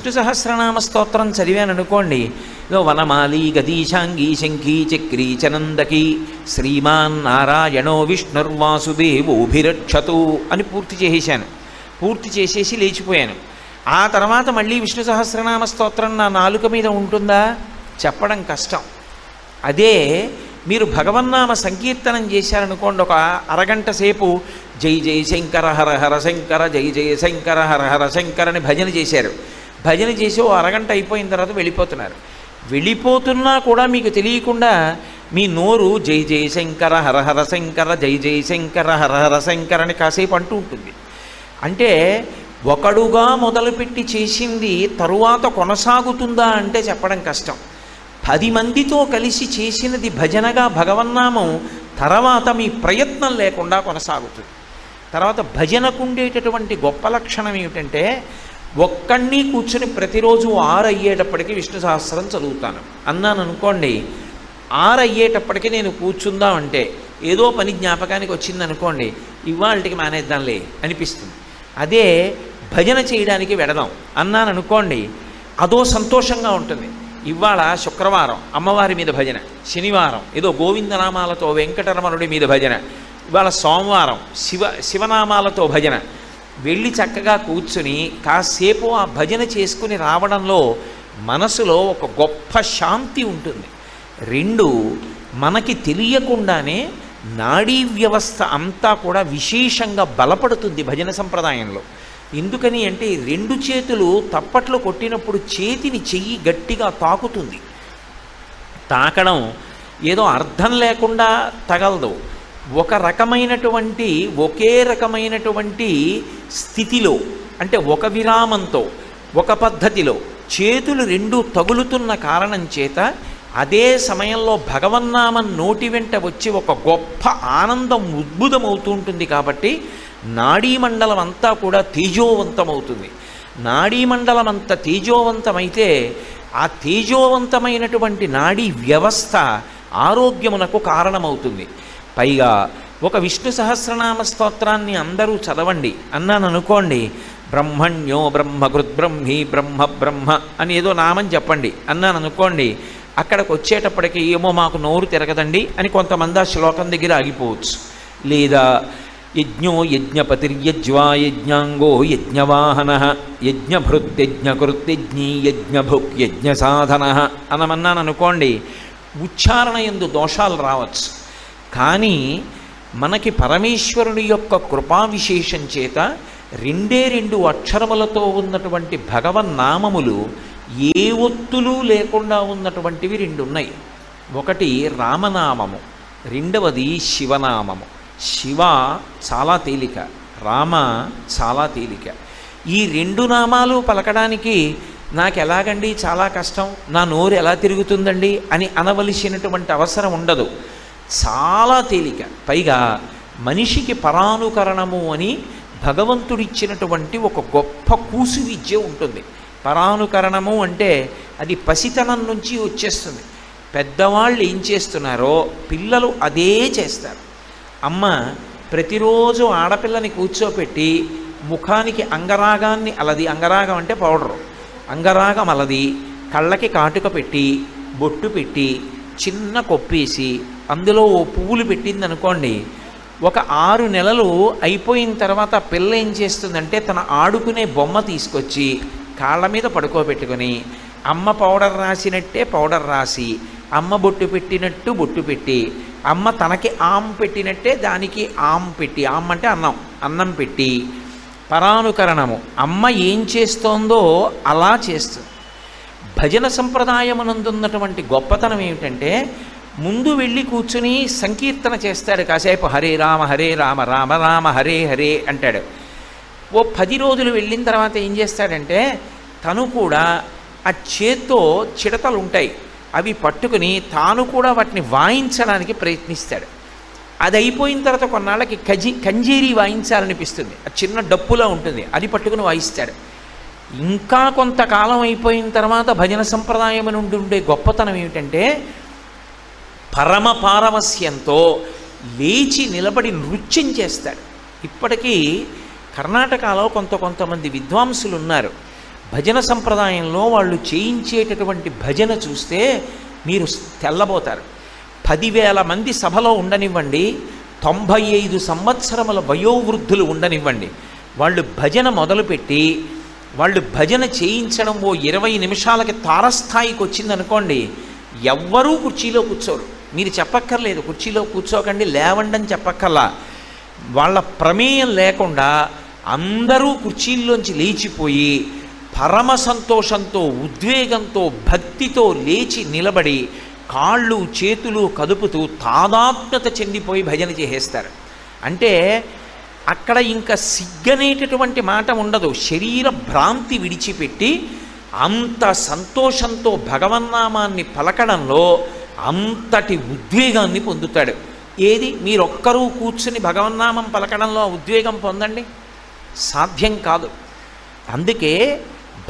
విష్ణు సహస్రనామ స్తోత్రం చదివాను అనుకోండి ఇదో వనమాలి గదీశాంగి శంఖీ చక్రీ చనందకి శ్రీమాన్ నారాయణో విష్ణుర్వాసుదేవోభిరక్షతు అని పూర్తి చేసేశాను. పూర్తి చేసేసి లేచిపోయాను. ఆ తర్వాత మళ్ళీ విష్ణు సహస్రనామ స్తోత్రం నా నాలుక మీద ఉంటుందా? చెప్పడం కష్టం. అదే మీరు భగవన్నామ సంకీర్తనం చేశారనుకోండి ఒక అరగంట సేపు జై జై శంకర హర హర శంకర జై జై శంకర హర హర శంకర అని భజన చేశారు. భజన చేసి ఓ అరగంట అయిపోయిన తర్వాత వెళ్ళిపోతున్నారు. వెళ్ళిపోతున్నా కూడా మీకు తెలియకుండా మీ నోరు జై జై శంకర హరహర శంకర జై జై శంకర హరహర శంకర అని కాసేపు అంటూ ఉంటుంది. అంటే ఒకడుగా మొదలుపెట్టి చేసింది తరువాత కొనసాగుతుందా అంటే చెప్పడం కష్టం. పది మందితో కలిసి చేసినది భజనగా భగవన్నామం తర్వాత మీ ప్రయత్నం లేకుండా కొనసాగుతుంది. తర్వాత భజనకు ఉండేటటువంటి గొప్ప లక్షణం ఏమిటంటే ఒక్కడిని కూర్చుని ప్రతిరోజు ఆరు అయ్యేటప్పటికి విష్ణు సహస్రం చదువుతాను. అన్నాను అనుకోండి ఆరు అయ్యేటప్పటికి నేను కూర్చుందామంటే ఏదో పని జ్ఞాపకానికి వచ్చింది అనుకోండి ఇవాళకి మానేద్దాంలే అనిపిస్తుంది. అదే భజన చేయడానికి వెడదాం అన్నాను అనుకోండి అదో సంతోషంగా ఉంటుంది. ఇవాళ శుక్రవారం అమ్మవారి మీద భజన శనివారం ఏదో గోవిందనామాలతో వెంకటరమణుడి మీద భజన ఇవాళ సోమవారం శివ శివనామాలతో భజన వెళ్ళి చక్కగా కూర్చుని కాసేపు ఆ భజన చేసుకుని రావడంలో మనసులో ఒక గొప్ప శాంతి ఉంటుంది. రెండు మనకి తెలియకుండానే నాడీ వ్యవస్థ అంతా కూడా విశేషంగా బలపడుతుంది భజన సంప్రదాయంలో. ఎందుకని అంటే రెండు చేతులు తప్పట్లు కొట్టినప్పుడు చేతిని చెయ్యి గట్టిగా తాకుతుంది. తాకడం ఏదో అర్థం లేకుండా తగలదు. ఒక రకమైనటువంటి ఒకే రకమైనటువంటి స్థితిలో అంటే ఒక విరామంతో ఒక పద్ధతిలో చేతులు రెండు తగులుతున్న కారణం చేత అదే సమయంలో భగవన్నామం నోటి వెంట వచ్చి ఒక గొప్ప ఆనందం ఉద్భుతమవుతూ ఉంటుంది కాబట్టి నాడీమండలం అంతా కూడా తేజోవంతమవుతుంది. నాడీమండలం అంత తేజోవంతమైతే ఆ తేజోవంతమైనటువంటి నాడీ వ్యవస్థ ఆరోగ్యమునకు కారణమవుతుంది. పైగా ఒక విష్ణు సహస్రనామ స్తోత్రాన్ని అందరూ చదవండి. అన్నాను అనుకోండి బ్రహ్మణ్యో బ్రహ్మకృత్ బ్రహ్మి బ్రహ్మ బ్రహ్మ అని ఏదో నామం చెప్పండి. అన్నాను అనుకోండి అక్కడికి వచ్చేటప్పటికి ఏమో మాకు నోరు తిరగదండి అని కొంతమంది ఆ శ్లోకం దగ్గర ఆగిపోవచ్చు. లేదా యజ్ఞో యజ్ఞపతిర్యజ్వా యజ్ఞాంగో యజ్ఞవాహన యజ్ఞభృత్యజ్ఞకృత్యజ్ఞీ యజ్ఞభుక్ యజ్ఞ సాధన అనమన్నాను అనుకోండి ఉచ్చారణ ఎందు దోషాలు రావచ్చు. కానీ మనకి పరమేశ్వరుని యొక్క కృపా విశేషం చేత రెండే రెండు అక్షరములతో ఉన్నటువంటి భగవన్నామములు ఏ ఒత్తులు లేకుండా ఉన్నటువంటివి రెండు ఉన్నాయి ఒకటి రామనామము రెండవది శివనామము. శివ చాలా తేలిక రామ చాలా తేలిక. ఈ రెండు నామాలు పలకడానికి నాకు ఎలాగండి చాలా కష్టం నా నోరు ఎలా తిరుగుతుందండి అని అనవలసినటువంటి అవసరం ఉండదు. చాలా తేలిక. పైగా మనిషికి పరానుకరణము అని భగవంతుడిచ్చినటువంటి ఒక గొప్ప కూసు విద్య ఉంటుంది. పరానుకరణము అంటే అది పసితనం నుంచి వచ్చేస్తుంది. పెద్దవాళ్ళు ఏం చేస్తున్నారో పిల్లలు అదే చేస్తారు. అమ్మ ప్రతిరోజు ఆడపిల్లని కూర్చోపెట్టి ముఖానికి అంగరాగాన్ని అలది అంగరాగం అంటే పౌడరు అంగరాగం అలది కళ్ళకి కాటుక పెట్టి బొట్టు పెట్టి చిన్న కొప్పేసి అందులో ఓ పువ్వులు పెట్టింది అనుకోండి ఒక ఆరు నెలలు అయిపోయిన తర్వాత పిల్ల ఏం చేస్తుందంటే తన ఆడుకునే బొమ్మ తీసుకొచ్చి కాళ్ళ మీద పడుకోబెట్టుకొని అమ్మ పౌడర్ రాసినట్టే పౌడర్ రాసి అమ్మ బొట్టు పెట్టినట్టు బొట్టు పెట్టి అమ్మ తనకి ఆమ్ పెట్టినట్టే దానికి ఆమ్ పెట్టి ఆమ్ అంటే అన్నం అన్నం పెట్టి పరానుకరణము. అమ్మ ఏం చేస్తోందో అలా చేస్తుంది. భజన సంప్రదాయమునందున్నటువంటి గొప్పతనం ఏమిటంటే ముందు వెళ్ళి కూర్చుని సంకీర్తన చేస్తాడు కాసేపు హరే రామ హరే రామ రామ రామ హరే హరే అంటాడు. ఓ పది రోజులు వెళ్ళిన తర్వాత ఏం చేస్తాడంటే తను కూడా ఆ చేత్తో చిడతలు ఉంటాయి అవి పట్టుకుని తాను కూడా వాటిని వాయించడానికి ప్రయత్నిస్తాడు. అది అయిపోయిన తర్వాత కొన్నాళ్ళకి కజి కంజీరి వాయించాలనిపిస్తుంది. ఆ చిన్న డప్పులా ఉంటుంది. అది పట్టుకుని వాయిస్తాడు. ఇంకా కొంతకాలం అయిపోయిన తర్వాత భజన సంప్రదాయం నుండి ఉండే గొప్పతనం ఏమిటంటే పరమ పారవస్యంతో లేచి నిలబడి నృత్యం చేస్తాడు. ఇప్పటికీ కర్ణాటకలో కొంత కొంతమంది విద్వాంసులు ఉన్నారు. భజన సంప్రదాయంలో వాళ్ళు చేయించేటటువంటి భజన చూస్తే మీరు తెల్లబోతారు. పదివేల మంది సభలో ఉండనివ్వండి తొంభై ఐదు సంవత్సరముల వయోవృద్ధులు ఉండనివ్వండి. వాళ్ళు భజన మొదలుపెట్టి వాళ్ళు భజన చేయించడం ఓ ఇరవై నిమిషాలకి తారస్థాయికి వచ్చిందనుకోండి ఎవ్వరూ కుర్చీలో కూర్చోరు. మీరు చెప్పక్కర్లేదు కుర్చీలో కూర్చోకండి లేవండి అని చెప్పక్కర్లా. వాళ్ళ ప్రమేయం లేకుండా అందరూ కుర్చీల్లోంచి లేచిపోయి పరమ సంతోషంతో ఉద్వేగంతో భక్తితో లేచి నిలబడి కాళ్ళు చేతులు కదుపుతూ తాదాత్మ్యత చెందిపోయి భజన చేసేస్తారు. అంటే అక్కడ ఇంకా సిగ్గనేటటువంటి మాట ఉండదు. శరీర భ్రాంతి విడిచిపెట్టి అంత సంతోషంతో భగవన్నామాన్ని పలకడంలో అంతటి ఉద్వేగాన్ని పొందుతాడు. ఏది? మీరొక్కరూ కూర్చుని భగవన్నామం పలకడంలో ఆ ఉద్వేగం పొందండి? సాధ్యం కాదు. అందుకే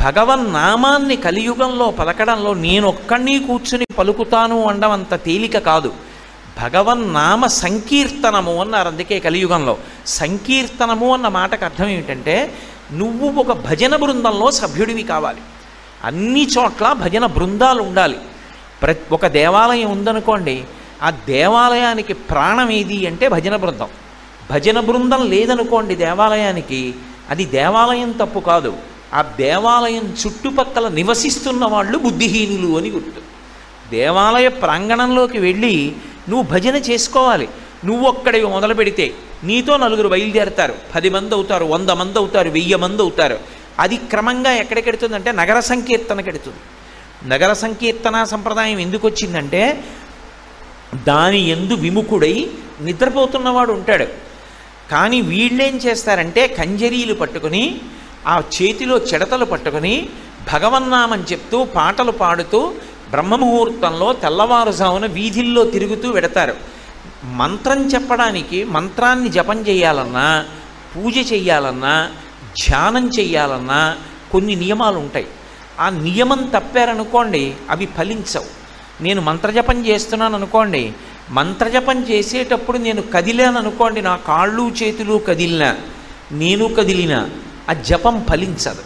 భగవన్నామాన్ని కలియుగంలో పలకడంలో నేనొక్కడిని కూర్చుని పలుకుతాను అండవంత అంత తేలిక కాదు. భగవన్నామ సంకీర్తనము అన్నారు. అందుకే కలియుగంలో సంకీర్తనము అన్న మాటకు అర్థం ఏమిటంటే నువ్వు ఒక భజన బృందంలో సభ్యుడివి కావాలి. అన్ని చోట్ల భజన బృందాలు ఉండాలి. ప్ర ఒక దేవాలయం ఉందనుకోండి ఆ దేవాలయానికి ప్రాణం ఏది అంటే భజన బృందం. భజన బృందం లేదనుకోండి దేవాలయానికి అది దేవాలయం తప్పు కాదు. ఆ దేవాలయం చుట్టుపక్కల నివసిస్తున్న వాళ్ళు బుద్ధిహీనులు అని గుర్తు. దేవాలయ ప్రాంగణంలోకి వెళ్ళి నువ్వు భజన చేసుకోవాలి. నువ్వు ఒక్కడివి మొదలు పెడితే నీతో నలుగురు బయలుదేరతారు. పది మంది అవుతారు వంద మంది అవుతారు వెయ్యి మంది అవుతారు. అది క్రమంగా ఎక్కడికెడుతుందంటే నగర సంకీర్తనకెడుతుంది నగర సంకీర్తన సంప్రదాయం ఎందుకు వచ్చిందంటే దాని ఎందు విముఖుడై నిద్రపోతున్నవాడు ఉంటాడు. కానీ వీళ్ళేం చేస్తారంటే కంజరీలు పట్టుకుని ఆ చేతిలో చెడతలు పట్టుకుని భగవన్నామని చెప్తూ పాటలు పాడుతూ బ్రహ్మముహూర్తంలో తెల్లవారుజామున వీధుల్లో తిరుగుతూ వెడతారు. మంత్రం చెప్పడానికి మంత్రాన్ని జపం చేయాలన్నా పూజ చేయాలన్నా ధ్యానం చేయాలన్నా కొన్ని నియమాలు ఉంటాయి ఆ నియమం తప్పారనుకోండి అవి ఫలించవు. నేను మంత్రజపం చేస్తున్నాను అనుకోండి మంత్రజపం చేసేటప్పుడు నేను కదిలాను అనుకోండి నా కాళ్ళు చేతులు కదిలినా నేను కదిలినా ఆ జపం ఫలించదు.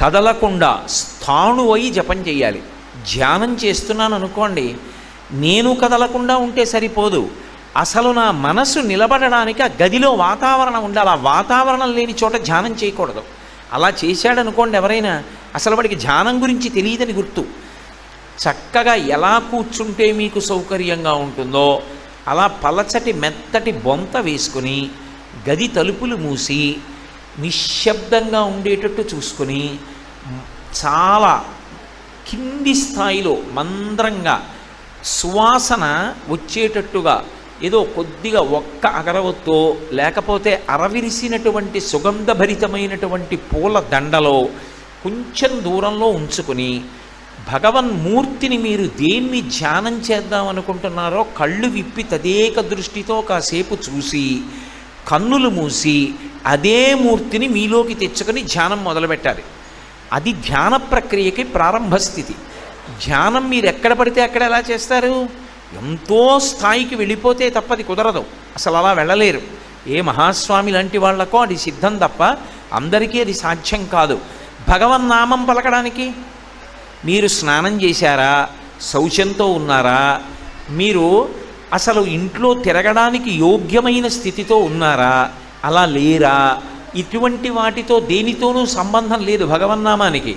కదలకుండా స్థాణువై జపం చేయాలి. ధ్యానం చేస్తున్నాను అనుకోండి నేను కదలకుండా ఉంటే సరిపోదు. అసలు నా మనసు నిలబడడానికి ఆ గదిలో వాతావరణం ఉండాలి. ఆ వాతావరణం లేని చోట ధ్యానం చేయకూడదు. అలా చేశాడనుకోండి ఎవరైనా అసలు వాడికి ధ్యానం గురించి తెలియదని గుర్తు. చక్కగా ఎలా కూర్చుంటే మీకు సౌకర్యంగా ఉంటుందో అలా పలచటి మెత్తటి బొంత వేసుకుని గది తలుపులు మూసి నిశ్శబ్దంగా ఉండేటట్టు చూసుకొని చాలా కింది స్థాయిలో మంద్రంగా సువాసన వచ్చేటట్టుగా ఏదో కొద్దిగా ఒక్క అగరవత్తో లేకపోతే అరవిరిసినటువంటి సుగంధభరితమైనటువంటి పూల దండలో కొంచెం దూరంలో ఉంచుకుని భగవన్మూర్తిని మీరు దేన్ని ధ్యానం చేద్దామనుకుంటున్నారో కళ్ళు విప్పి తదేక దృష్టితో కాసేపు చూసి కన్నులు మూసి అదే మూర్తిని మీలోకి తెచ్చుకొని ధ్యానం మొదలుపెట్టాలి. అది ధ్యాన ప్రక్రియకి ప్రారంభ స్థితి. ధ్యానం మీరు ఎక్కడ పడితే అక్కడ ఎలా చేస్తారు? ఎంతో స్థాయికి వెళ్ళిపోతే తప్ప అది కుదరదు. అసలు అలా వెళ్ళలేరు. ఏ మహాస్వామి లాంటి వాళ్ళకో అది సిద్ధం తప్ప అందరికీ అది సాధ్యం కాదు. భగవన్నామం పలకడానికి మీరు స్నానం చేశారా? శౌచంతో ఉన్నారా? మీరు అసలు ఇంట్లో తిరగడానికి యోగ్యమైన స్థితితో ఉన్నారా? అలా లేరా? ఇటువంటి వాటితో దేనితోనూ సంబంధం లేదు భగవన్నామానికి.